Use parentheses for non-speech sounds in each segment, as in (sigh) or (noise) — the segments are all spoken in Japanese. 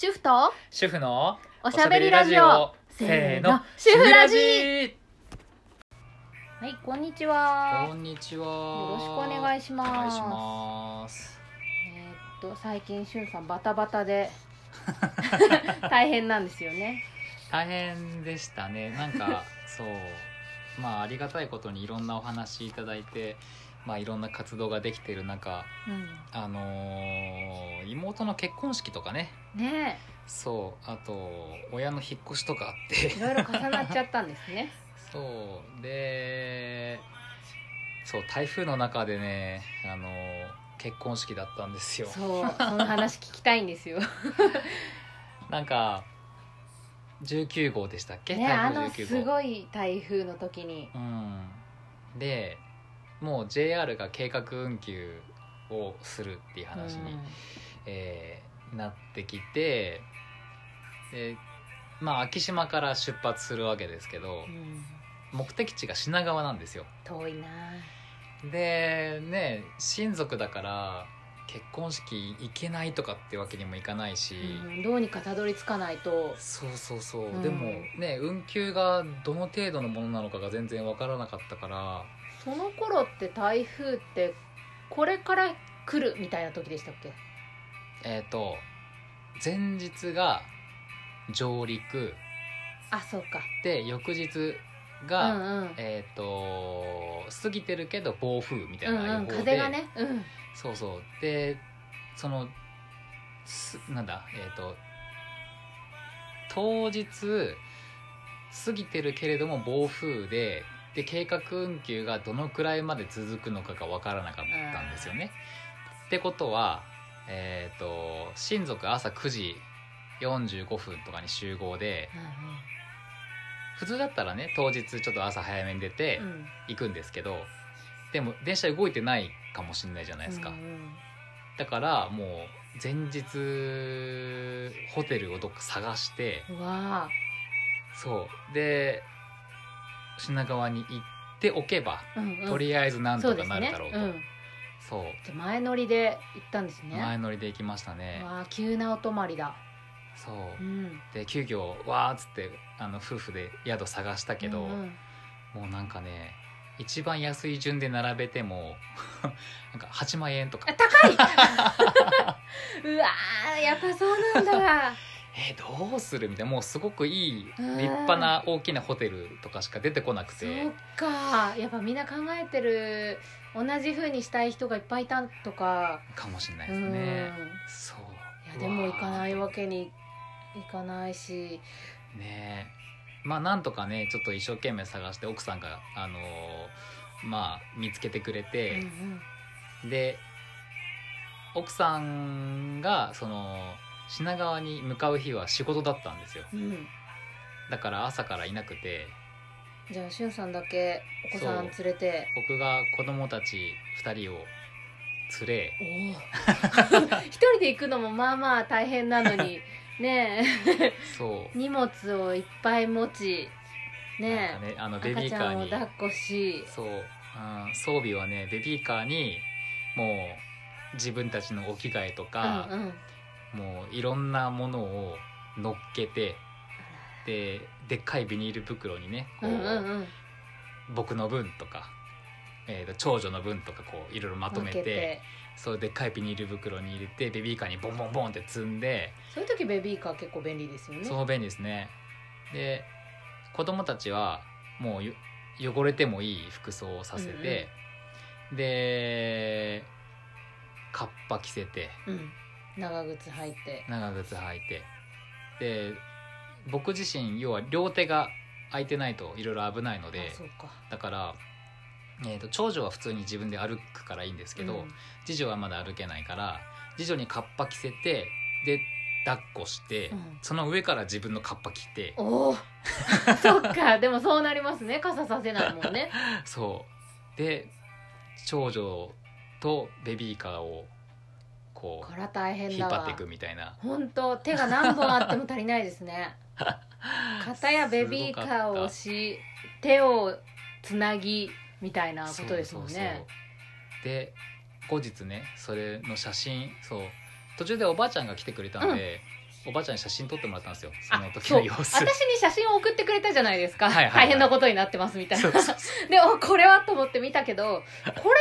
主婦と主婦のおしゃべりラジオ。せーの。主婦ラジはいこんにちは。こんにちは。よろしくお願いします。お願いします。えーっと最近しゅんさんバタバタで (laughs) 大変なんですよね。大変でしたね。なんかそう。まあありがたいことにいろんなお話いただいてまあいろんな活動ができてる中うん。あのー妹の結婚式とかね。ねそうあと親の引っ越しとかあって。えいろいろ重なっちゃったんですね。(laughs) そうでそう台風の中でねあの結婚式だったんですよ。そうその話聞きたいんですよ。(laughs) なんか19号でしたっけ、ねあ台風の19号。すごい台風の時に。うん。でもう JR が計画運休をするっていう話に、えーなってきてでまあ昭島から出発するわけですけどうん、うん。目的地が品川なんですよ。遠いな。でね親族だから結婚式行けないとかってわけにもいかないし、うん、どうにかたどり着かないと。そうそうそう、うん。でもね運休がどの程度のものなのかが全然わからなかったからその頃って台風ってこれから来るみたいな時でしたっけ？えっ、と前日が上陸。あそうか。で翌日うが、んうん。えっ、と過ぎてるけど暴風みたいうんうんな予報で、風がね。うん。そうそう。でそのすなんだえっ、と当日過ぎてるけれども暴風でで計画運休がどのくらいまで続くのかが分からなかったんですよね。ってことはえっ、と親族朝9時45分とかに集合で普通だったらね当日ちょっと朝早めに出てうん。うん行くんですけど、でも電車動いてないかもしれないじゃないですか。うんうん。だからもう前日ホテルをどっか探してうわそう。で品川に行っておけば、ーうんうん。とりあえずなんとかなるだろうと。うん。そう。じゃあ前乗りで行ったんですね。前乗りで行きましたね。うわー急なお泊まりだ。そう。うん。で急遽わーっつってあの夫婦で宿探したけど、うんうん。もうなんかね一番安い順で並べても (laughs) なんか8万円とか。あ高い。(laughs) うわーやっぱそうなんだえどうする？みたいなもうすごくいい立うん。派な大きなホテルとかしか出てこなくそてっか。やっぱみんな考えてる同じ風にしたい人がいっぱいいたとか。かもしれないうんですね。そう。いやでも行かないわわけにいかないし。ーねえ。まあなんとかねちょっと一生懸命探して奥さんがあのーまあ見つけてくれうんて、で奥さんがその品川に向かう日は仕事だったんですよ。うん。うんだから朝からいなくて。じゃあしゅんさんだけお子さん連れて。僕が子供たち2人を連れ。(laughs) 一人で行くのもまあまあ大変なのに。(laughs) ねえ。そう。荷物をいっぱい持ち。ねかねあのえベビーカーに。抱っこし。そう、うん、装備はねベビーカーにもう自分たちのお着替えとかう、んうんもういろんなものを乗っけてででっかいビニール袋にねこう、うんうんうん。僕の分とか、えーと長女の分とかこういろいろまとめてそうでっかいビニール袋に入れてベビーカーにボンボンボンって積んでそういう時ベビーカー結構便利ですよね。その便利ですね。で子供たちはもうよ汚れてもいい服装をさせて、でカッパ着せてうん長靴履いて。長靴履いて。で僕自身要は両手が空いてないといろいろ危ないのでだから、えー、と長女は普通に自分で歩くからいいんですけど、うん。次女はまだ歩けないから次女にカッパ着せてで抱っこして、うん。その上から自分のカッパ着て。おお (laughs) そっか。でもそうなりますね。傘させないもんね。(laughs) そう。で長女とベビーカーをここれは大う変だわ。引っ張っていくみたいな。本当手が何本あっても足りないですね。(laughs) 片やベビーカーを押し手をつなぎみたいなことですもんそうそうそう。ねで後日ねそれの写真そう。途中でおばあちゃんが来てくれたので、おばあちゃんに写真撮ってもらったんですよ。そのあ時の様子。私に写真を送ってくれたじゃないですか、はいはいはい。大変なことになってますみたいな。そうそうそう。でおこれはと思って見たけどこれ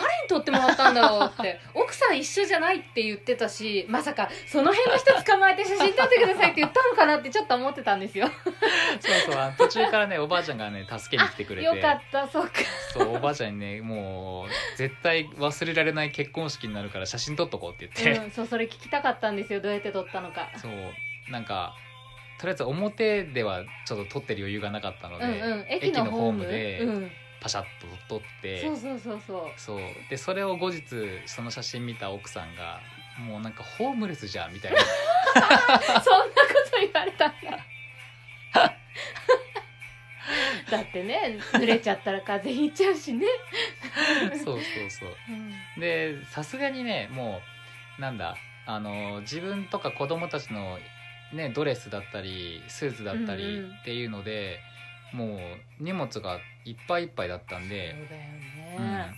誰に撮ってもらったんだろうって。(laughs) 奥さん一緒じゃないって言ってたしまさかその辺の人捕まえて写真撮ってくださいって言ったのかなってちょっと思ってたんですよ。そうそう途中からねおばあちゃんがね助けに来てくれて。よかったそうか。そうおばあちゃんにねもう絶対忘れられない結婚式になるから写真撮っとこうって言って、うん、そうそれ聞きたかったんですよ。どうやって撮ったのか。そうなんかとりあえず表ではちょっと撮ってる余裕がなかったので、うんうん駅のホームでうん、パシャッと撮って、そうそうそうそう。そう。でそれを後日その写真見た奥さんがもうなんかホームレスじゃんみたいな。(laughs) そんなこと言われたんだ。(laughs) だってね濡れちゃったら風邪ひいちゃうしね、そうそうそう。うん。でさすがにねもうなんだあの自分とか子供たちの、ね、ドレスだったりスーツだったりうんうん。っていうので、もう荷物がいっぱいいっぱいだったんで、そうだようん。ね、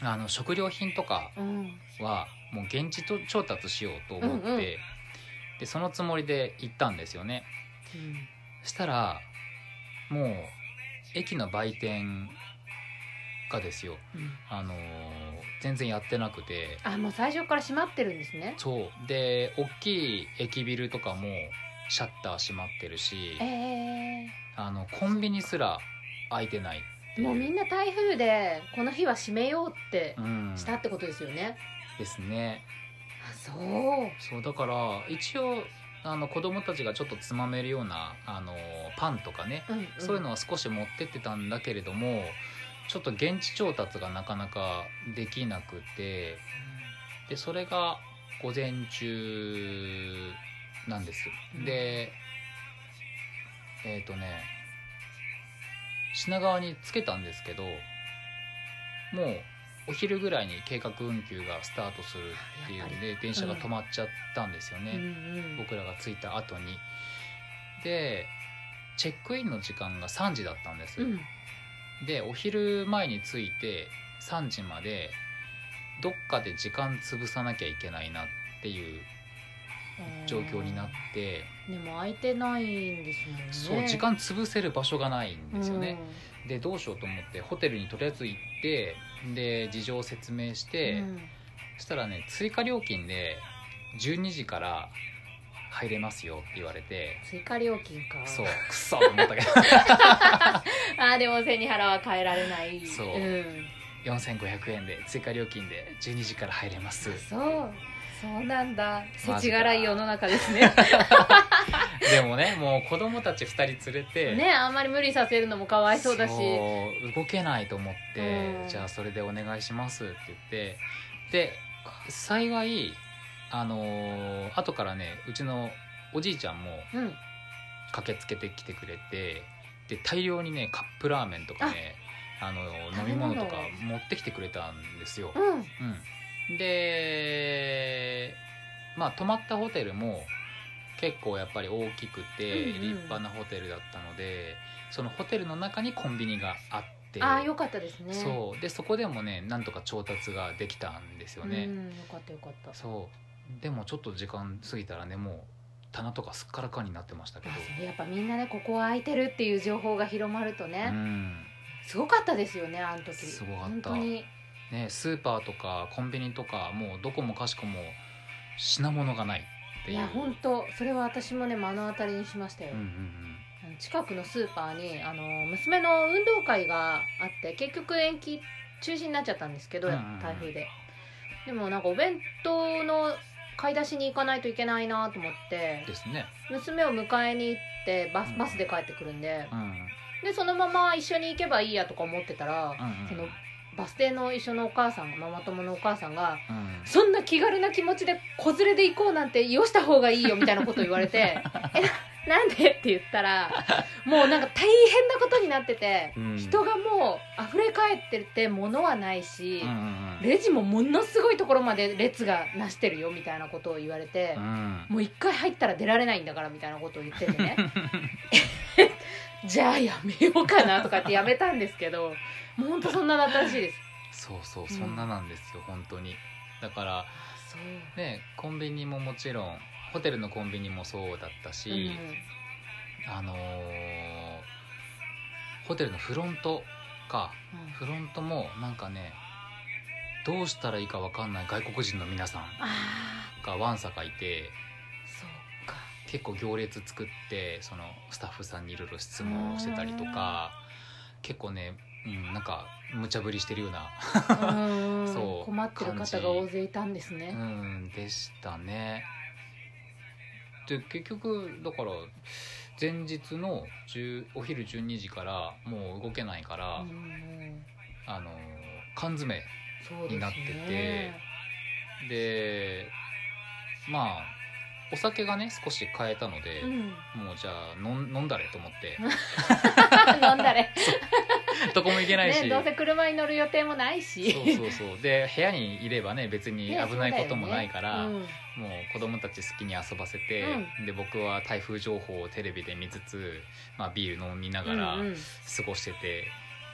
あの食料品とかうん。はもう現地と調達しようと思って、うんうん。でそのつもりで行ったんですよね。したらもう駅の売店がですよ。うん。あのー全然やってなくて。あもう最初から閉まってるんですね。そう。で大きい駅ビルとかもシャッター閉まってるしえあのコンビニすら開いてないってー、いう。もうみんな台風でこの日は閉めようってうん。したってことですよね、ですね。あそう。そうだから一応あの子供たちがちょっとつまめるようなあのパンとかね、うん、うん、そういうのは少し持ってってたんだけれどもちょっと現地調達がなかなかできなくてでそれが午前中なんです、うん。でえっ、とね品川につけたんですけどもうお昼ぐらいに計画運休がスタートするっていうんで電車が止まっちゃったんですよね、僕らが着いた後に。でチェックインの時間が3時だったんです、うん。でお昼前に着いて3時までどっかで時間潰さなきゃいけないなっていう状況になって、でも空いてないんですもんね。そう時間潰せる場所がないんですよね、でどうしようと思ってホテルにとりあえず行ってで事情を説明しうんて、うん。そしたらね追加料金で12時から入れますよって言われて。追加料金か。そうくっそと思ったけど。(laughs) あーでも背に腹は変えられない。そう。ん。4500円で追加料金で12時から入れます。そうそうなんだ。世知辛い世の中ですね。(laughs) でもねもう子供たち2人連れて。ねあんまり無理させるのもかわいそうだし。動けないと思って、うん。じゃあそれでお願いしますって言って。で幸いあのー後からねうちのおじいちゃんもうん。駆けつけてきてくれてで大量にねカップラーメンとかねあの飲み物とか持ってきてくれたんですよ、うん。うん、でまあ泊まったホテルも結構やっぱり大きくて立派なホテルだったので、そのホテルの中にコンビニがあってああよかったですね。そう。でそこでもねなんとか調達ができたんですよね、うんよかったよかった。そう。でもちょっと時間過ぎたらねもう棚とかすっからかんになってましたけど。やっぱみんなねここは空いてるっていう情報が広まるとうね、ん。すごかったですよねあの時。すごかった。本当にね、スーパーとかコンビニとかもうどこもかしこも品物がないっていう。いや本当それは私もね目の当たりにしましたよ、うんうんあの近くのスーパーにあの娘の運動会があって結局延期中止になっちゃったんですけど、うんうんうん。台風で。でもなんかお弁当の買い出しに行かないといけないなと思ってうんですね。娘を迎えに行ってバうん。スバスで帰ってくるんで。うん。うんでそのまま一緒に行けばいいやとか思ってたら、うん。そのバス停の一緒のお母さんママ友のお母さんがうん。そんな気軽な気持ちで子連れで行こうなんてよした方がいいよみたいなことを言われて (laughs) えななんで？って言ったらもうなんか大変なことになってて、うん。人がもう溢れ返ってて物はないしうん、うん。レジもものすごいところまで列がなしてるよみたいなことを言われてう、ん。もう一回入ったら出られないんだからみたいなことを言っててね (laughs) じゃあやめようかなとかってやめたんですけどもうほんとそんなだったらしいです。そうそうそんななんですよ、本当に。だからねコンビニももちろんホテルのコンビニもそうだったし、あのーホテルのフロントかうん。うんフロントもなんかねどうしたらいいか分かんない外国人の皆さんあがわんさかいて結構行列作ってそのスタッフさんにいろいろ質問をしてたりとか結構ね、うん、なんか無茶ぶりしてるような、うん (laughs) そう困ってる方が大勢いたんですうね、ん、でしたね。で結局だから前日の10お昼12時からもう動けないから、うんあの缶詰になっててでまあお酒がね少し買えたので、うん。もうじゃあ飲んだれと思って。(laughs) 飲んだれ。(laughs) どこも行けないし、ねどうせ車に乗る予定もないし。そうそうそう。で部屋にいればね別にね危ないこともないから、そうだよね。もう子供たち好きに遊ばせて、で僕は台風情報をテレビで見つつ、まあ、ビール飲みながらうんうん。過ごしてて、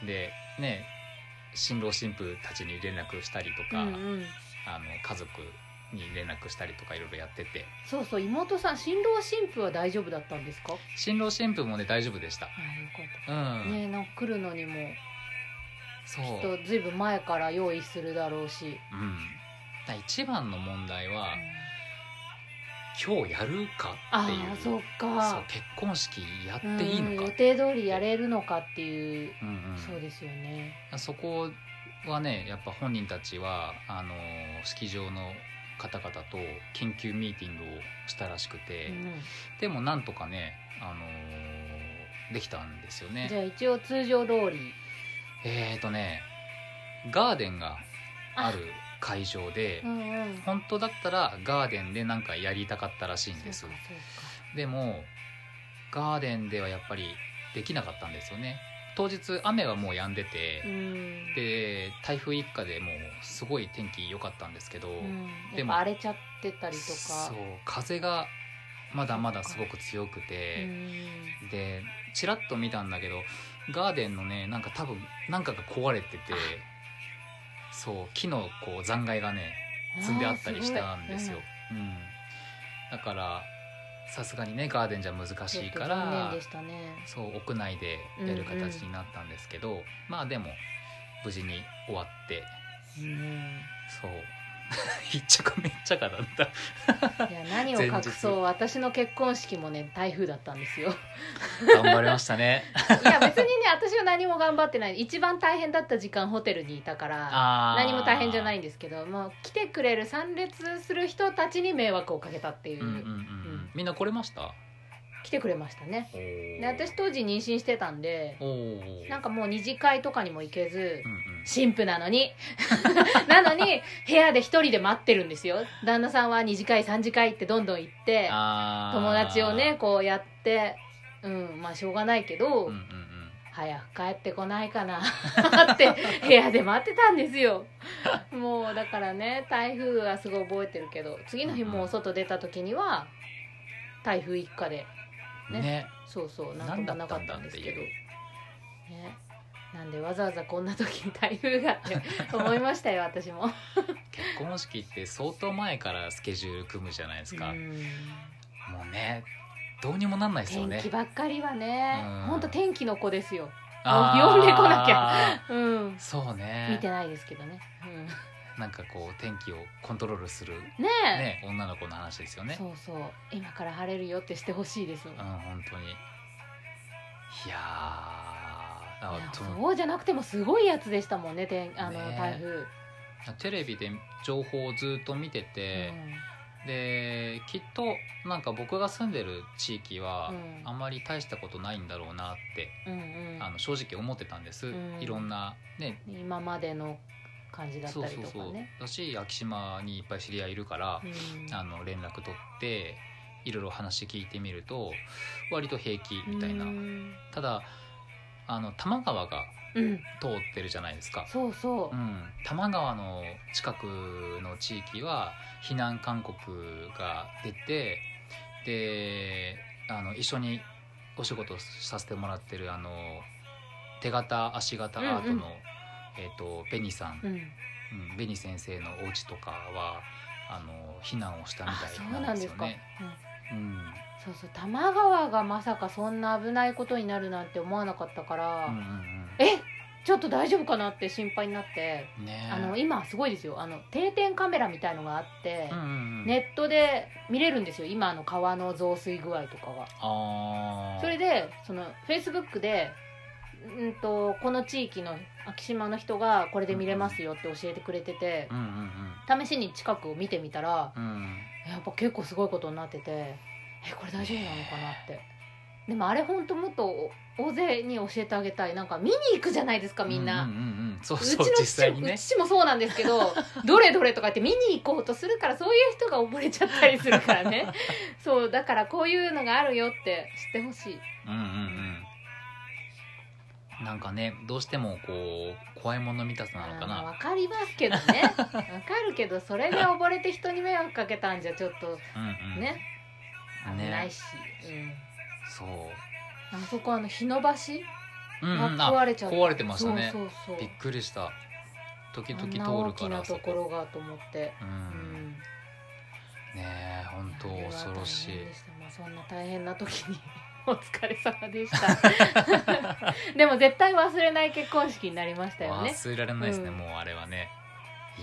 でね新郎新婦たちに連絡したりとか、うんうん。あの家族に連絡したりとかいろいろやってて。そうそう妹さん新郎新婦は大丈夫だったんですか？新郎新婦もね大丈夫でした。ああよかっうん、たねなんか来るのにもそう。きっとずいぶん前から用意するだろうし、うん。だ一番の問題は、うん今日やるかあっていう。あそっそうか結婚式やっていいのかう。ん予定通りやれるのかっていう、うんうん。そうですよね。そこはねやっぱ本人たちはあの式場の方々と緊急ミーティングをしたらしくて、うん。でもなんとかねあのできたんですよじねゃあ一応通常通り。えーとねガーデンがあ。る会場でうんうん。本当だったらガーデンでなんかやりたかったらしいんです。でもガーデンではやっぱりできなかったんですよね当日雨はもう止んでて、そうん。で台風一過でもうすごい天気良かったんですけど、うん、でも荒れちゃってたりとか。そう風がまだまだすごく強くうて、ん。でチラッと見たんだけどガーデンのねなんか多分なんかが壊れててそう木のこう残骸がね積んであったりしたんですよ、うん。だからさすがにねガーデンじゃ難しいからね。そう屋内でやる形になったんですけど、まあでも無事に終わってうんそうひっちゃかめっちゃかだった。いや何を隠そう。私の結婚式もね台風だったんですよ。頑張りましたね。(laughs) いや別にね私は何も頑張ってない。一番大変だった時間ホテルにいたから何も大変じゃないんですけどもう来てくれる参列する人たちに迷惑をかけたっていう、うんうんうん。うん。みんな来れました？来てくれましたね。でで私当時妊娠してたんでなんかもう二次会とかにも行けずうんうん。神父なのに。(laughs) なのに部屋で一人で待ってるんですよ。旦那さんは二次会三次会ってどんどん行って友達をねこうやってうんまあしょうがないけど、うんうんうん。早く帰ってこないかなって部屋で待ってたんですよ。もうだからね台風はすごい覚えてるけど次の日もうお外出た時には台風一過でね。ね。そうそうなんともなかったんですけど。ね。なんでわざわざこんな時に台風がって (laughs) 思いましたよ私も。結婚式って相当前からスケジュール組むじゃないですか、うん。もうねどうにもなんないですよね。天気ばっかりはねうん。本当天気の子ですよ。呼んでこなきゃ。うん。そうね。見てないですけどね、なんかこう天気をコントロールするうん、ねえ。ね女の子の話ですよね。そうそう。今から晴れるよってしてほしいですもん。うん本当に。いやーそうじゃなくてもすごいやつでしたもんねてんあの、ね台風、テレビで情報をずっと見てて、できっとなんか僕が住んでる地域はうん。あんまり大したことないんだろうなって、うんうん。うんあの正直思ってたんです、ん。いろんなね。今までの感じだったりとそうそうそう。かねだし屋久島にいっぱい知り合いいるから、うん。あの連絡取っていろいろ話聞いてみると割と平気みたいな、うん。ただあの多摩川がうん。通ってるじゃないですか、そうそう。う、ん、多摩川の近くの地域は避難勧告が出てであの一緒にお仕事させてもらってるあの手形足形アートの、うんうんえー、とベニさん、うん。うん、ベニ先生のお家とかはあの避難をしたみあたいななんですよね。うんうん。そうそう。多摩川がまさかそんな危ないことになるなんて思わなかったから、うんうんえ？ちょっと大丈夫かなって心配になって、うんねあの今すごいですよ。あの定点カメラみたいのがあって、うんうんうん。ネットで見れるんですよ。今の川の増水具合とかがあー。それでそのフェイスブックでうんとこの地域の昭島の人がこれで見れますよって教えてくれててう、んうん試しに近くを見てみたらうんうんやっぱ結構すごいことになっててえこれ大丈夫なのかなって。でもあれ本当もっと大勢に教えてあげたい。なんか見に行くじゃないですかみんな、うんうんうちの実際にね。父もそうなんですけど (laughs) どれどれとか言って見に行こうとするからそういう人が溺れちゃったりするからね。そうだからこういうのがあるよって知ってほしい。うんうんうんなんかねどうしてもこう怖いもの見たさなのかな。わかりますけどね。わかるけどそれで溺れて人に迷惑かけたんじゃちょっとうんうん。ね、危ねないし、そう。うん、あそこあの日野橋？うんうん。が壊れちゃった、壊れてましたね。そうそうそう。びっくりした。時々あんな通る大きなところがと思って、ううん。ん、ねえ本当恐ろしい。大変でした。まあ、そんな大変な時にお疲れ様でした。(laughs) でも絶対忘れない結婚式になりましたよね。忘れられないですね、うん。もうあれはね。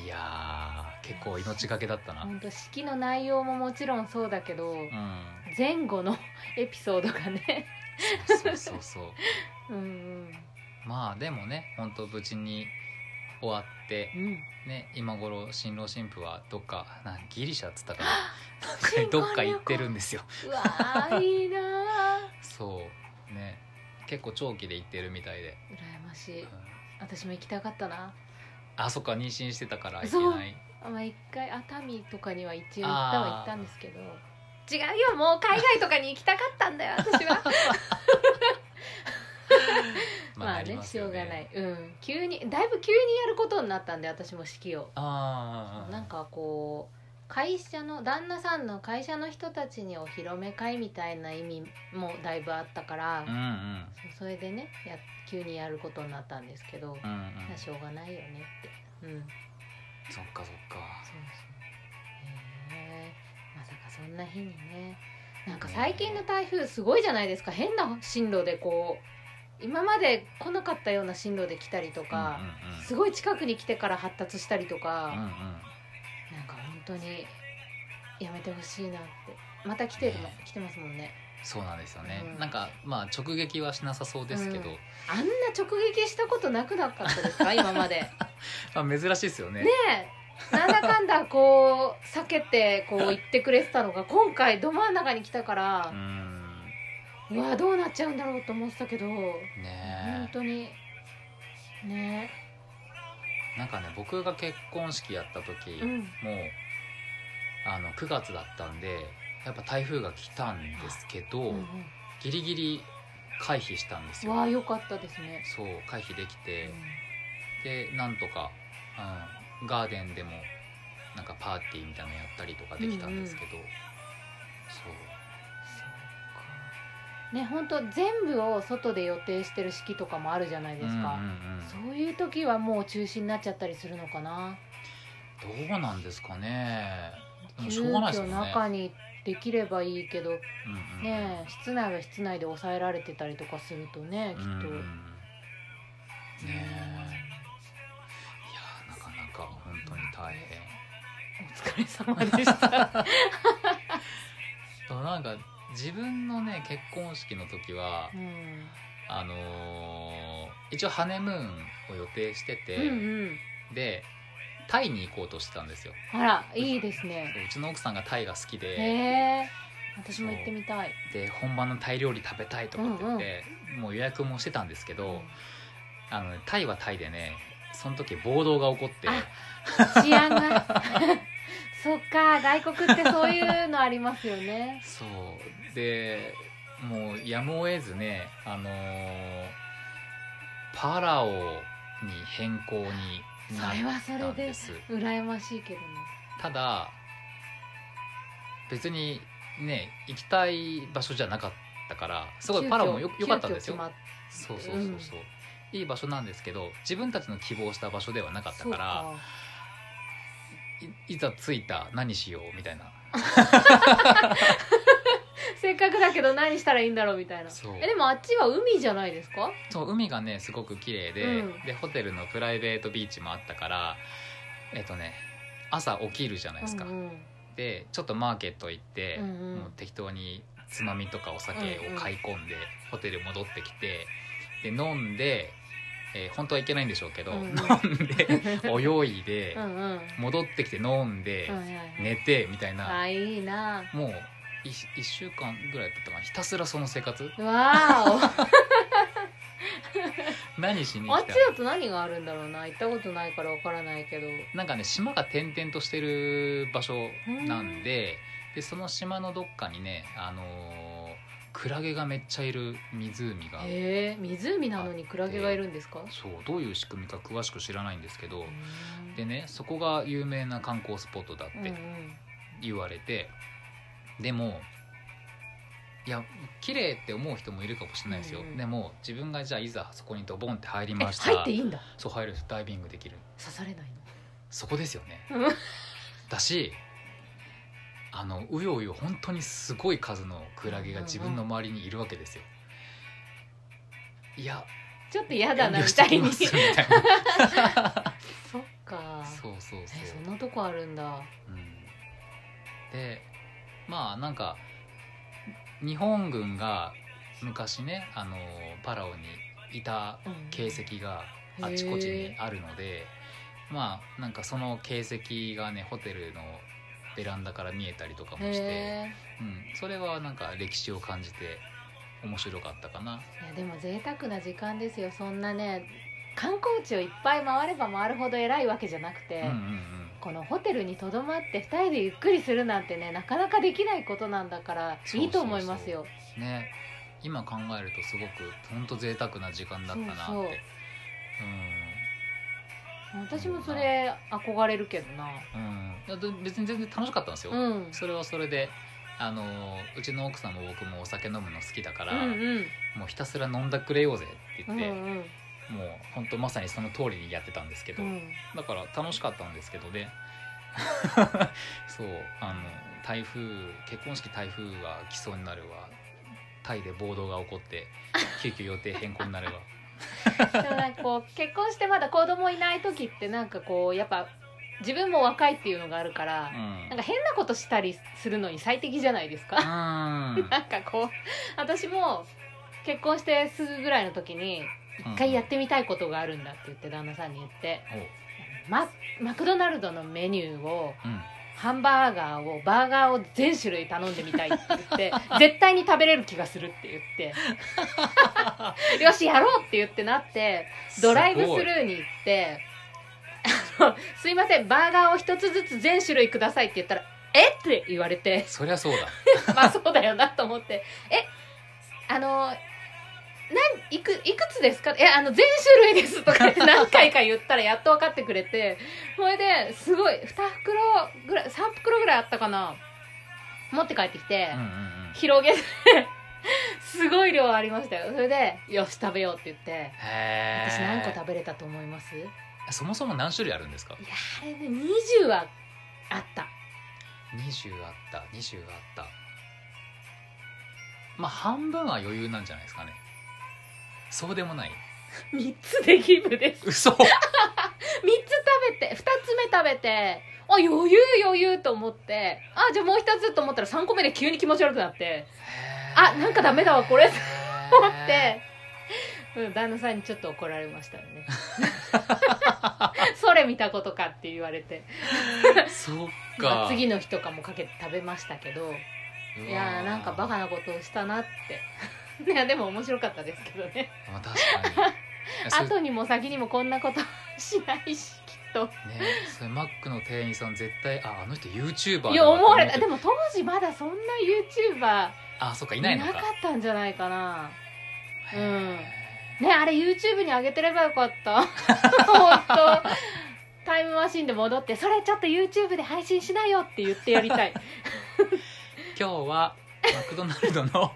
いやー結構命がけだったな、本当式の内容ももちろんそうだけど、うん。前後のエピソードがね。そうそうそうそう。(laughs) うんうん。まあでもね本当無事に終わってうん。ね今頃新郎新婦はどっかなギリシャっつったかな。新婚旅行どっか行ってるんですよ。うわーいいなー。(laughs) そう。ね。結構長期で行ってるみたいで、羨ましい。うん。私も行きたかったな。あそっか妊娠してたから行けない。あまあ一回熱海とかには一応行ったは行ったんですけど。違うよもう海外とかに行きたかったんだよ私は (laughs) まあなりねしょうがない。うん。急にだいぶ急にやることになったんで私も式を。ああなんかこう会社の旦那さんの会社の人たちにお披露目会みたいな意味もだいぶあったから、うんうん。それでねや急にやることになったんですけど、うん。うんしょうがないよねって。うん。そっかそっか。そうそう。へえまさかそんな日にね。なんか最近の台風すごいじゃないですか。変な進路でこう今まで来なかったような進路で来たりとか、うんうんうん。すごい近くに来てから発達したりとか、うんうん。なんか本当にやめてほしいなって。また来てるの、ね。来てますもんね。そうなんですよね、うん。なんかまあ直撃はしなさそうですけど、うん。あんな直撃したことなくなかったですか？(laughs) 今まで。ねまあ珍しいですよね。え。なんだかんだこう避けてこう言ってくれてたのが今回ど真ん中に来たから。う、んうわどうなっちゃうんだろうと思ってたけど、本ね当に。ねえ。なんかね僕が結婚式やった時、うん。もうあの9月だったんでやっぱ台風が来たんですけど、うんギリギリ回避したんですうん、よ。わあよかったですね、そう回避できうてん、でなんとか、うん、ガーデンでもなんかパーティーみたいなのやったりとかできたんですけど、そうそう。かね本当全部を外で予定してる式とかもあるじゃないですか、うんうんうんそういう時はもう中止になっちゃったりするのかな。どうなんですかね。でもし急ょうがないです遽中にできればいいけどうんうんねえ室内は室内で抑えられてたりとかするとねきっと、うんうん。ねえ。いやなかなか本当に大変。お疲れ様でした。(laughs) なんか自分のね結婚式の時はうんあのー一応ハネムーンを予定してて、うんうん。でタイに行こうとしてたんですよ。あらいいですね。うちの奥さんがタイが好きへでえ私も行ってみたい。で本場のタイ料理食べたいとかって言って、もう予約もしてたんですけど、あのねタイはタイでねその時暴動が起こって。あ治安が (laughs) そっか外国ってそういうのありますよね。(laughs) そう。でもうやむを得ずねあのーパラオに変更になそれはそったれで羨ましいけどね。ただ別にね行きたい場所じゃなかったからすごいパラオもよよかったんですよ。急遽そうそうそうそう、いい場所なんですけど自分たちの希望した場所ではなかったからいいざ着いた何しようみたいな。(laughs) せっかくだけど何したらいいんだろうみたいな。そう。えでもあっちは海じゃないですか？そう海がねすごく綺麗で、うん。でホテルのプライベートビーチもあったからえっとね朝起きるじゃないですか、うんうん。でちょっとマーケット行って、うんうん。もう適当につまみとかお酒を買い込んで、ホテル戻ってきてで飲んで、えー本当はいけないんでしょうけど、うんうん。飲んで (laughs) 泳いで、うんうん。戻ってきて飲んで、はいはいはい寝てみたいな、あいいな。もう 1, 週間ぐらいだったかな。ひたすらその生活。わー (laughs) 何しにおあ来た？っちだと何があるんだろうな。行ったことないからわからないけど。なんかね島が点々としてる場所なんででその島のどっかにねあのークラゲがめっちゃいる湖がへえ湖なのにクラゲがいるんですか？そうどういう仕組みか詳しく知らないんですけど。うん。でねそこが有名な観光スポットだっうんうてん。言われて、でもいや綺麗って思う人もいるかもしれないですよ、うんうんでも自分がじゃあいざそこにドボンって入りえました。入っていいんだ。そう入るダイビングできる。刺されないそこですよね。のだしあのうようよ本当にすごい数のクラゲが自分の周りにいるわけですよ。いやちょっと嫌だなみたいな。(laughs) そっか。そうそうそう。えそんなとこあるんだ。うん。でまあなんか日本軍が昔ねあのパラオにいたうん。形跡があちこちにあるのでまあなんかその形跡がねホテルのベランダから見えたりとかもして、へうん、それはなんか歴史を感じて面白かったかな。えいやでも贅沢な時間ですよ。そんなね観光地をいっぱい回れば回るほど偉いわけじゃなくて、うんうんこのホテルにとどまって2人でゆっくりするなんてねなかなかできないことなんだからいいと思いますよ。うんね。今考えるとすごく本当贅沢な時間だったなって。そうそう私もそれ憧れるけどな。うん、別に全然楽しかったんですよ、うん。それはそれであのうちの奥さんも僕もお酒飲むの好きだから、うんうん。もうひたすら飲んだくれようぜってうん言って、うんもう本当まさにその通りにやってたんですけど、うん。だから楽しかったんですけどね。(laughs) そうあの台風結婚式台風が来そうになるわタイで暴動が起こって (laughs) 急遽予定変更になれば (laughs) でもなんかこう結婚してまだ子供いない時ってなんかこうやっぱ自分も若いっていうのがあるから、うん。なんか変なことしたりするのに最適じゃないですか、うん。(laughs) なんかこう私も結婚してすぐぐらいの時に一回やってみたいことがあるんだって言って旦那さんに言ってママクドナルドのメニューをハンバーガーをバーガーを全種類頼んでみたいって言って (laughs) 絶対に食べれる気がするって言って。よしやろうって言ってなってドライブスルーに行ってあの「すいませんバーガーを一つずつ全種類ください」って言ったら「えっ?」て言われて。そりゃそうだ。(laughs) まあそうだよなと思って「えあの何いくいくつですか?」えあの全種類です」とか (laughs) 何回か言ったらやっと分かってくれてそれですごい2袋ぐらい3袋ぐらいあったかな？持って帰ってきて、うんうんうん。広げて (laughs) すごい量ありましたよ。それで「よし食べよう」って言って私何個食べれたと思います？いやそもそも何種類あるんですか？あれね20はあった。20あった20あった。まあ半分は余裕なんじゃないですかねそうでもない。3つでギブです。嘘。(laughs) 3つ食べて2つ目食べてあ余裕余裕と思ってあじゃあもう1つと思ったら3個目で急に気持ち悪くなって。あなんかダメだわこれ。思って、うん、旦那さんにちょっと怒られましたよね。(laughs) それ見たことかって言われて、そっまかあ次の日とかもかけて食べましたけど。いやーなんかバカなことをしたなって (laughs) いやでも面白かったですけどね。まあ確かに。後にも先にもこんなことしないしきっと。ねそれマックの店員さん絶対ああの人 YouTuber いや思われたででも当時まだそんな YouTuber あそっかいいないのか。なかったんじゃないかな。うん。ねあれ YouTube に上げてればよかった。(laughs) 本当タイムマシンで戻ってそれちょっと YouTube で配信しないよって言ってやりたい。(laughs) 今日はマクドナルドのハ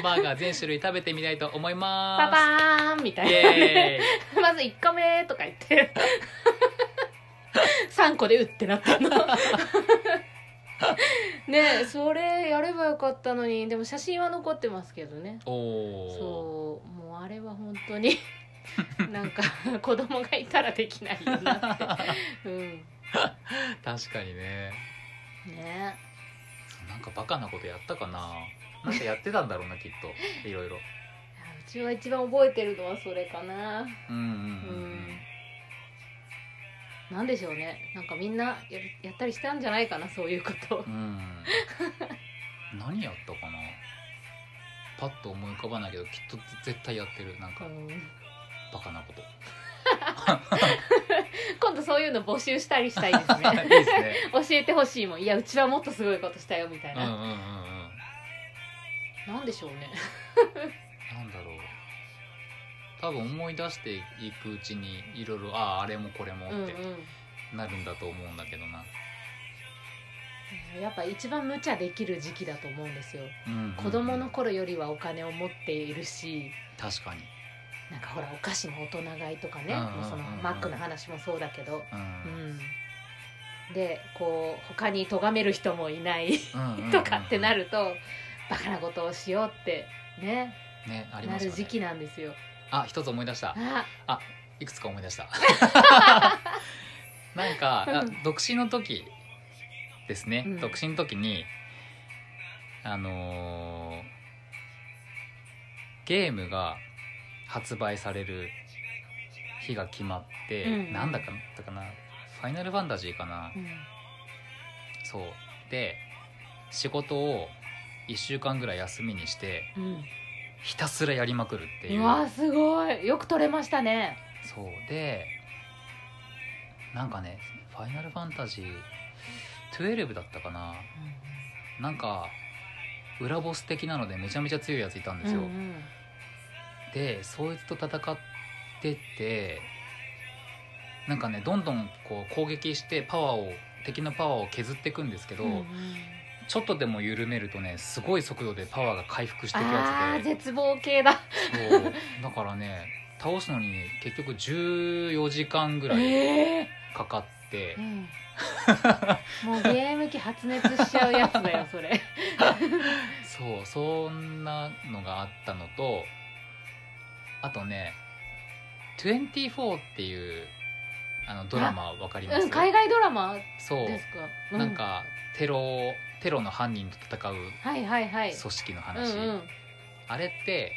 ンバーガー全種類食べてみたいと思います。パパーンみたいイなまず1個目とか言って。3個でうってなってんの。ねそれやればよかったのに。でも写真は残ってますけどね。おおそうもうあれは本当に。なんか子供がいたらできないよなって。うん。確かにね。ね。そうなんかバカなことやったかな？なんかやってたんだろうなきっと。いろいろ。うちは一番覚えてるのはそれかな。うんうんうんうん。なんでしょうね。なんかみんなやるやったりしたんじゃないかなそういうこと。うん、うん、何やったかな？パッと思い浮かばないけどきっと絶対やってる。なんかうん。バカなこと (laughs) 今度そういうの募集したりしたいです (laughs) いいねですね。教えてほしい。もんいやうちはもっとすごいことしたよみたいな、うんうんうんうん。なんでしょうね。なんだろう。多分思い出していくうちにいろいろあああれもこれもうんってなるんだと思うんだけどな、うんやっぱ一番無茶できる時期だと思うんですよ。うんうんうん。子供の頃よりはお金を持っているし。確かになんかほらお菓子の大人買いとかね、そのマックの話もそうだけど、ううん。ん、でこう他に咎める人もいない (laughs) とかってなるとバカなことをしようってねねありますよね。なる時期なんですよ。あ一つ思い出した。あ。いくつか思い出した。(laughs) なんか独身の時ですね、うん。独身の時にあのーゲームが発売される日が決まって、うん。なんだかだかなファイナルファンタジーかな、うん。そう。で仕事を1週間ぐらい休みにしてうん。ひたすらやりまくるっていう。うわすごい。よく撮れましたね。そう。でなんかね「ファイナルファンタジー12」だったかな。なんか裏ボス的なのでめちゃめちゃ強いやついたんですよ、うんうんでそいつと戦っててなんかねどんどんこう攻撃してパワーを敵のパワーを削っていくんですけど、うんうん。ちょっとでも緩めるとねすごい速度でパワーが回復していくあやつで。ー絶望系だ。そう。だからね倒すのに結局14時間ぐらいええかかって、うん。もうゲーム機発熱しちゃうやつだよそれ。(laughs) そうそんなのがあったのとあとね「24」っていうあのドラマわかります？うん海外ドラマそう。ですか、うなんかテロテロの犯人と戦うはいはいはい。組織のうん話、うん。あれって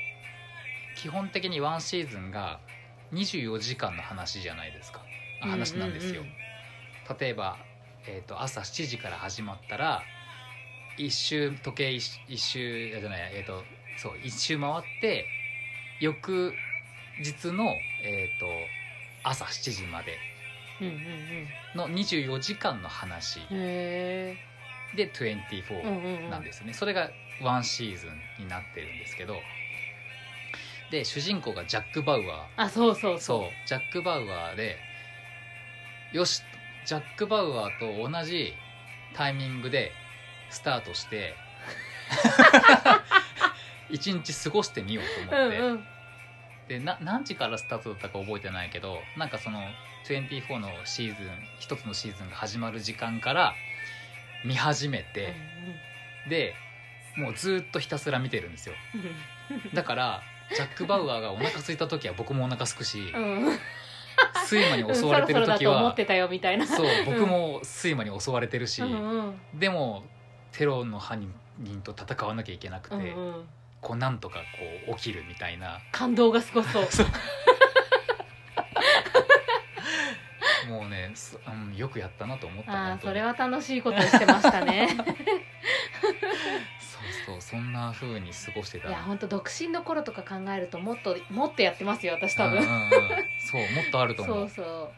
基本的にワンシーズンが24時間の話じゃないですか。あ話なんですよ、うんうん。例えば、えー、と朝7時から始まったら一周時計一一周じゃないえっ、とそう一周回って翌日の、えー、と朝7時までの24時間の話。でえうん24うんうん。なんですよね、それがワンシーズンになってるんですけど。で主人公がジャック・バウアー。あそうそうそそう。ジャック・バウアーでよしジャック・バウアーと同じタイミングでスタートして (laughs) 一日過ごしてみようと思って、うんうん。でな何時からスタートだったか覚えてないけどなんかその24のシーズン一つのシーズンが始まる時間から見始めて、でもうずっとひたすら見てるんですよ。だからジャック・バウアーがお腹空いた時は僕もお腹空くし、うん。うん睡魔に襲われてる時はそう僕も睡魔に襲われてるし、うんうん。でもテロの犯人と戦わなきゃいけなくて、うんうんこうなんとかこう起きるみたいな。感動がすごそう。(laughs) もうね、すうん、よくやったなと思ったあそれは楽しいことをしてましたね。(laughs) そうそうそんな風に過ごしてた。いや本当独身の頃とか考えるともっともっとやってますよ私多分、うんうんうん。そうもっとあると思そううそ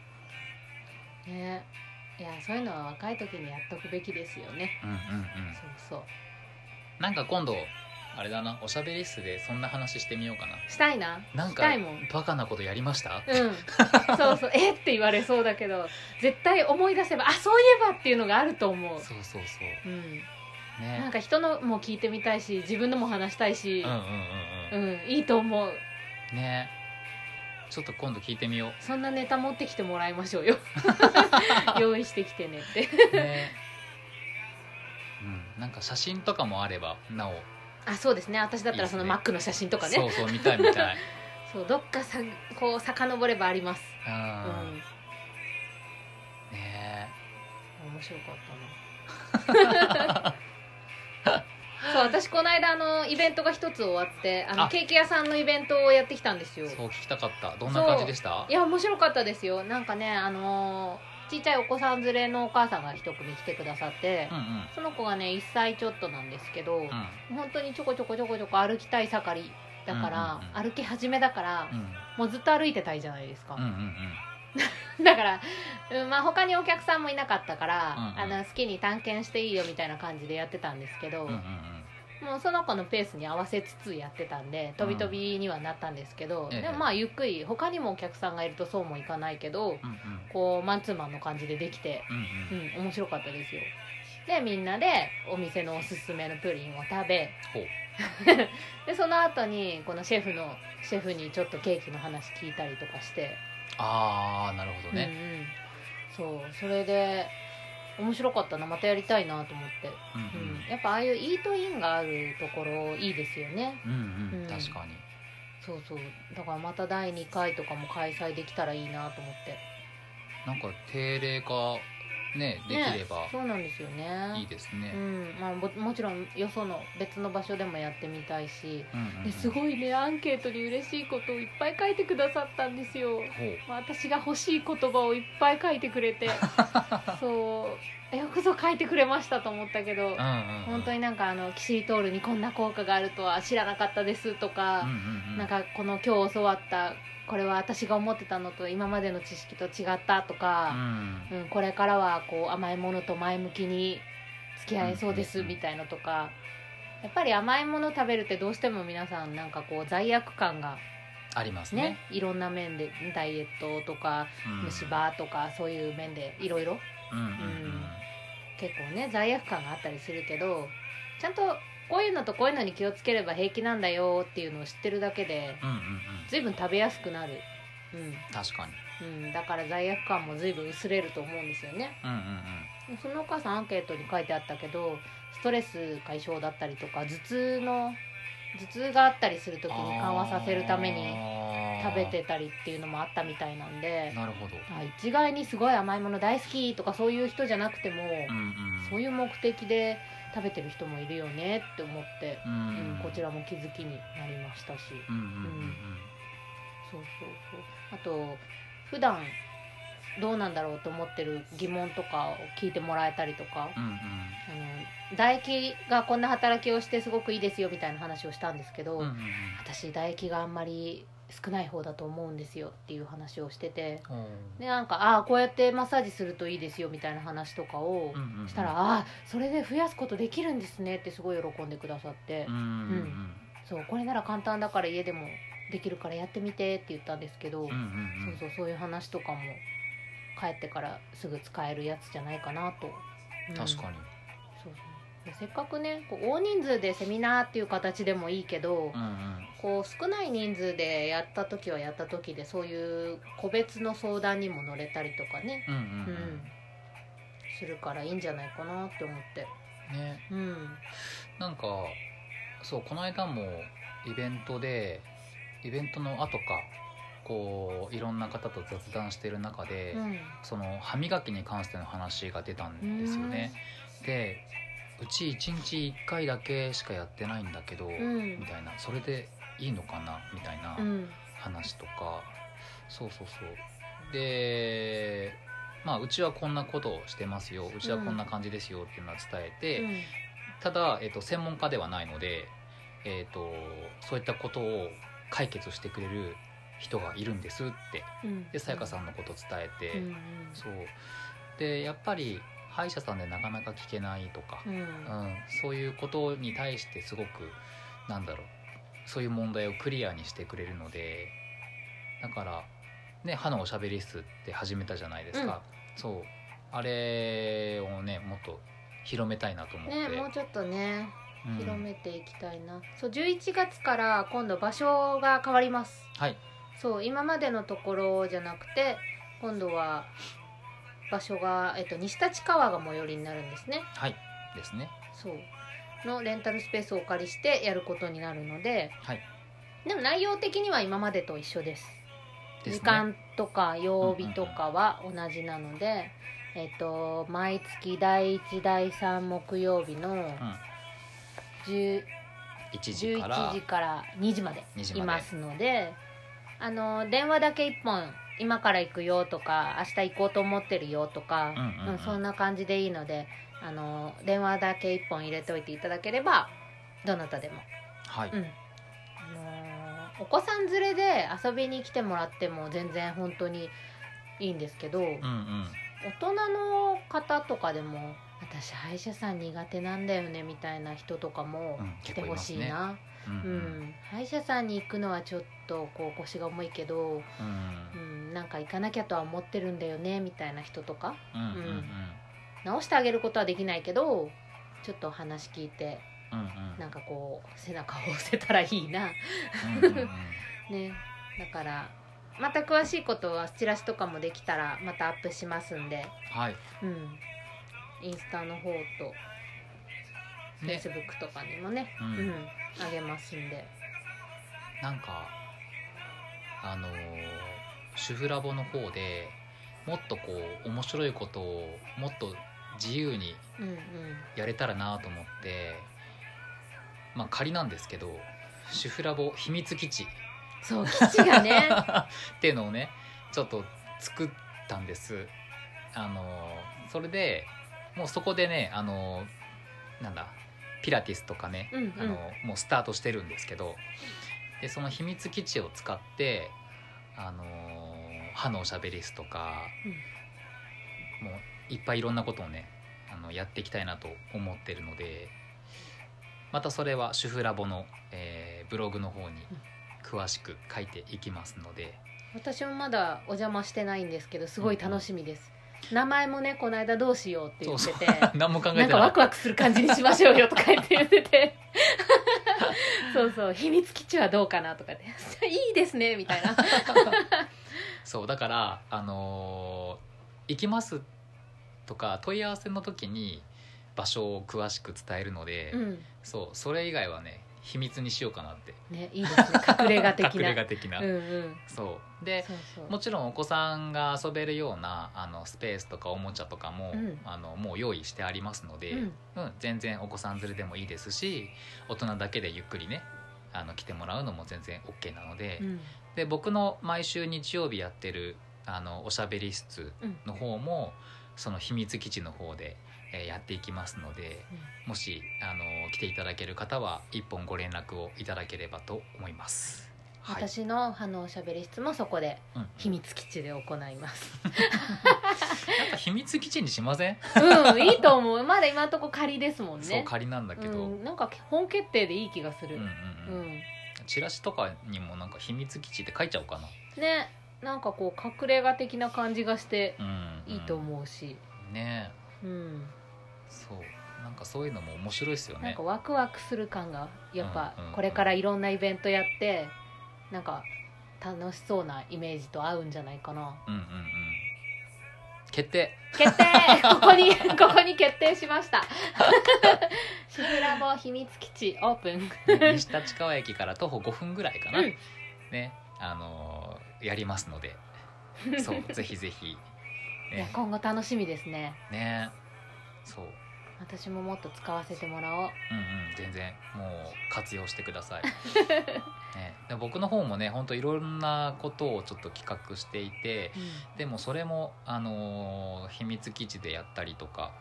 う。ね。いやそういうのは若い時にやっとくべきですよね。うんうんうん。そうそう。なんか今度あれだなおしゃべり室でそんな話してみようかな。したいな。なんかしたいもん。バカなことやりました？うん。そうそう。(laughs) えって言われそうだけど絶対思い出せばあそういえばっていうのがあると思う。そうそうそう。うん、ね。なんか人のも聞いてみたいし自分のも話したいし。うんうんうんうん、いいと思う。うんね。ちょっと今度聞いてみよそんなネタ持ってきてもらいましょうよ。(laughs) 用意してきてねって。うね。うん。なんか写真とかもあればなおあそうですね。私だったらそのいいですね。マックの写真とかね。そうそう見たい見たい。(laughs) そうどっかさこう遡ればあります。ううん。んね面白かったな。(laughs) そう私この間あのイベントが一つ終わってあのあ。ケーキ屋さんのイベントをやってきたんですよ。そう聞きたかった。どんな感じでした？いや面白かったですよ。なんかねあのーちっちゃいお子さん連れのお母さんが一組来てくださって、うんうん。その子がね1歳ちょっとなんですけど、うん。本当にちょこちょこちょこちょこ歩きたい盛りだから、うんうんうん。歩き始めだから、うん。もうずっと歩いてたいじゃないですか、うんうん。だから、うんまあ、他にお客さんもいなかったから、うんうん。あの好きに探検していいよみたいな感じでやってたんですけど、うんうんうんもうその子のペースに合わせつつやってたんで飛び飛びにはなったんですけど、ええ。でもまあゆっくり他にもお客さんがいるとそうもいかないけどうんうん。こうマンツーマンの感じでできて、うんうん。うん、面白かったですよ。でみんなでお店のおすすめのプリンを食べ (laughs) でその後にこのシェフのシェフにちょっとケーキの話聞いたりとかして、ああなるほどね、うんうん、そうそれで面白かったなまたやりたいなと思って、うんうん。うん、やっぱああいうイートインがあるところいいですよね。うんうん。うん。確かに。そうそう。だからまた第2回とかも開催できたらいいなと思って。なんか定例化ねできればそうなんですよね。いいですね、うん。まあ、ももちろんよその別の場所でもやってみたいしうんうんすごいねアンケートに嬉しいことをいっぱい書いてくださったんですよ。まあ私が欲しい言葉をいっぱい書いてくれて。(laughs) そうよくぞ書いてくれましたと思ったけどうんうんうん。本当になんかあのキシリトールにこんな効果があるとは知らなかったですとかうん、うんうん。なんかこの今日教わったこれは私が思ってたのと今までの知識と違ったとうか、ん。うんこれからはこう甘いものと前向きに付き合えそうですうんうんうんみたいのとかやっぱり甘いもの食べるってどうしても皆さんなんかこう罪悪感がありますね。ねいろんな面でダイエットとかうん。虫歯とかそういう面でいろいろ。うんうん。うん結構ね罪悪感があったりするけどちゃんとこういうのとこういうのに気をつければ平気なんだよっていうのを知ってるだけでうんうんうん。随分食べやすくなる、確かに。うん。うん、だから罪悪感も随分薄れると思うんですよね。うんうんそのお母さんアンケートに書いてあったけどストレス解消だったりとか頭痛の頭痛があったりする時うんに緩和させるためにに食べてたりっていうのもあったみたいなんでなるほど。あ一概にすごい甘いもの大好きとかそういう人じゃなくても、うんうんそういう目的で食べてる人もいるよねって思って、ううんんこちらも気づきになりましたし。うんうんうんそうそうそう。あと普段どうなんだろうと思ってる疑問とかを聞いてもらえたりとか、うんうんうん。あの唾液がこんな働きをしてすごくいいですよみたいな話をしたんですけど、うんうんうん。私唾液があんまり少ない方だと思うんですよっていう話をしてて。おーでなんかああこうやってマッサージするといいですよみたいな話とかをうんうんうん。したら、ああそれで増やすことできるんですねってすごい喜んでくださって、うんうんそうこれなら簡単だから家でもできるからやってみてって言ったんですけど、うんうんうん。そうそうそういう話とかも帰ってからすぐ使えるやつじゃないかなと、う。ん確かにせっかくねこう大人数でセミナーっていう形でもいいけど、うんうん。こう少ない人数でやった時はやった時でそういう個別の相談にも乗れたりとかね、うんうんうん。するからいいんじゃないかなって思って。うんね。うん。なんかそうこの間もイベントでイベントの後かこういろんな方と雑談してる中で、うん。その歯磨きに関しての話が出たんですよね。でうち1日1回だけしかやってないんだけど、ん。みたいな。それでいいのかな？みたいなうん。話とか、そうそうそう。でまあうちはこんなことをしてますよ。うちはこんな感じですよっていうのは伝えて、うん。ただ、えっと専門家ではないので、えっとそういったことを解決してくれる人がいるんですって。うん。でさやかさんのことを伝えて、うん。そう。でやっぱり歯医者さんでなかなか聞けないとか、うん。うんそういうことに対してすごくなんだろうそういう問題をクリアにしてくれるのでだからね歯のおしゃべり室って始めたじゃないですか、そう。あれをねもっと広めたいなと思って、ねもうちょっとねうん。広めていきたいな、そう11月から今度場所が変わります。はい。そう今までのところじゃなくて今度は場所が、えっと、西立川が最寄りになるんですね。はい。ですね。そう。のレンタルスペースをお借りしてやることになるので。はい。でも内容的には今までと一緒です。ですね。時間とか曜日とかは同じなので、えっと毎月第1第3木曜日の10 1時から。11時から2時まで2時までいますのであの電話だけ1本今から行くよとか明日行こうと思ってるよとか、うんうんそんな感じでいいのであの電話だけ1本入れておいていただければどなたでも、はい、うん。あのお子さん連れで遊びに来てもらっても全然本当にいいんですけど、うんうん。大人の方とかでも私歯医者さん苦手なんだよねみたいな人とかもうん来てほしいな、うんううん。ん。歯医者さんに行くのはちょっとこう腰が重いけど、うん。うん、なんか行かなきゃとは思ってるんだよねみたいな人とか。うん直してあげることはできないけどちょっと話聞いてうなんかこう背中を押せたらいいな。(laughs) ね。だからまた詳しいことはチラシとかもできたらまたアップしますんで、はい。うん、インスタの方とフェイね。スブックとかにもね、ううんんあげますんで。なんかあのー主婦ラボの方でもっとこう面白いことをもっと自由にうんうん。やれたらなと思ってまあ仮なんですけど主婦ラボ秘密基地。そう基地がね。(laughs) っていうのをねちょっと作ったんです。あのそれでもうそこでねあのなんだピラティスとかね、うんうん。あのもうスタートしてるんですけどでその秘密基地を使ってあの歯のおしゃべりスとか、もういっぱいいろんなことをねあのやっていきたいなと思ってるのでまたそれは主婦ラボの、えーブログの方に詳しく書いていきますので、私もまだお邪魔してないんですけどすごい楽しみです、名前もねこの間どうしようって言ってて。(laughs) 何も考えてなんかワクワクする感じにしましょうよとか言って言ってて。(laughs) そうそう。秘密基地はどうかなとかって。(laughs) いいですねみたいな。そうだからあのー行きますとか問い合わせの時に場所を詳しく伝えるので、うん。そうそれ以外はね秘密にしようかなって。ねいいですね。隠れ家的 (laughs) 隠なれ家的な、うんうん。そう。でもちろんお子さんが遊べるようなあのスペースとかおもちゃとかも、うん。あのもう用意してありますので、うん。うん、全然お子さん連れでもいいですし大人だけでゆっくりねあの来てもらうのも全然 OK なので,、うん。で僕の毎週日曜日やってるあのおしゃべり室うん。の方もその秘密基地の方で、えーやっていきますのでもしあの来ていただける方は一本ご連絡をいただければと思います。はい、私の歯のおしゃべり室もそこでうん。秘密基地で行います。(laughs) なんか秘密基地にしません、うんいいと思う。まだ今のとこ仮ですもんね。そう仮なんだけど、うんうん、なんか本決定でいい気がする。うんうん。うん、チラシとかにもなんか秘密基地って書いちゃおうかな、ねなんかこう隠れ家的な感じがしてうんうん。いいと思うし、ね。うん、そう。なんかそういうのも面白いですよね。なんかワクワクする感がやっぱこれからいろんなイベントやってなんか楽しそうなイメージと合うんじゃないかな。うんうんうん。決定。決定！(laughs) ここにここに決定しました。シフラボ秘密基地オープン。西立川駅から徒歩5分ぐらいかな、うん。ねあのーやりますので。(laughs) そうぜひぜひ。いやね今後楽しみですね。ねそう。私ももっと使わせてもらおう。うんうん全然もう活用してください、(laughs) ね、で僕の方もね本当いろんなことをちょっと企画していてでもそれも、あのー秘密基地でやったりとか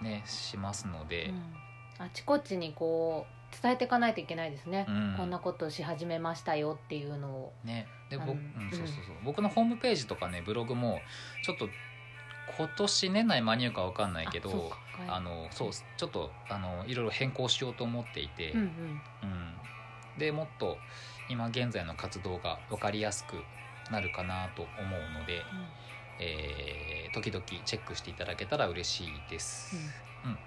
ねしますので、うん。あちこちにこう伝えていかないといけないですね、うん。こんなことをし始めましたよっていうのを。ね。で僕、そうそうそう。僕のホームページとかねブログもちょっと今年年内間に合うかわかんないけどあそうかあのそうちょっとあのいろいろ変更しようと思っていて、うんうん。うん。でもっと今現在の活動が分かりやすくなるかなと思うので、えー時々チェックしていただけたら嬉しいです。うん。ね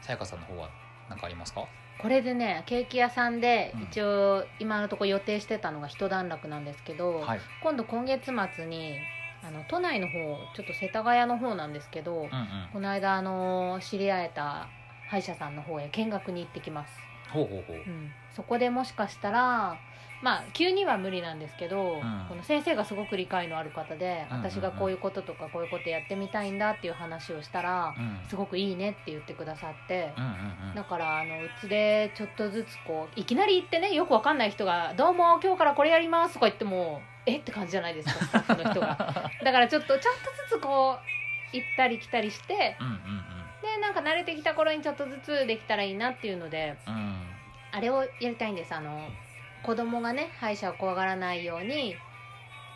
さやかさんの方は何かありますか？これでねケーキ屋さんでうん。一応今のところ予定してたのが一段落なんですけど、はい。今度今月末にあの都内の方ちょっと世田谷の方なんですけど、うんうん。この間あの知り合えた歯医者さんの方へ見学に行ってきます、ほうほうほう。うん、そこでもしかしたらまあ急には無理なんですけど、ん。この先生がすごく理解のある方で、私がこういうこととかこういうことやってみたいんだっていう話をしたら、うん。すごくいいねって言ってくださって、だからあのうちでちょっとずつこういきなり行ってねよくわかんない人が「どうも今日からこれやります」とか言ってもえって感じじゃないですか (laughs) スタッフの人が。だからちょっとちょっとずつこう行ったり来たりしてでなんか慣れてきた頃にちょっとずつできたらいいなっていうのであれをやりたいんです。あの子供がね歯医者を怖がらないように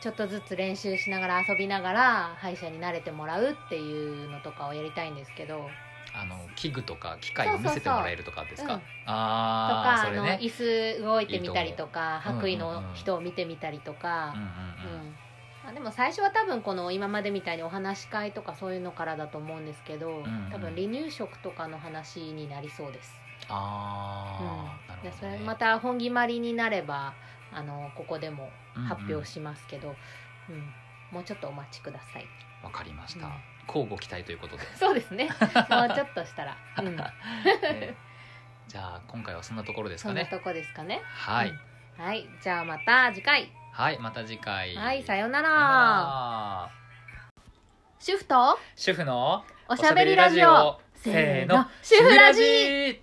ちょっとずつ練習しながら遊びながら歯医者に慣れてもらうっていうのとかをやりたいんですけど。あの器具とか機械を見せてもらえるとかですか？ああかあの椅子動いてみたりとか白衣の人を見てみたりとか。でも最初は多分この今までみたいにお話し会とかそういうのからだと思うんですけど、んうん。多分離乳食とかの話になりそうです。ああ、うん、でそれまた本決まりになればあのここでも発うんうん。表しますけど、うん。もうちょっとお待ちください。わかりました、うん。交互期待ということで、(laughs) そうですね。(laughs) もうちょっとしたら、うん、ね。じゃあ今回はそんなところですかね。そんなとこですかね。はい、うん。はい、じゃあまた次回。はいまた次回。はい、さようなら。主婦と主婦のおしゃべりラジオ。せーの、主婦ラジ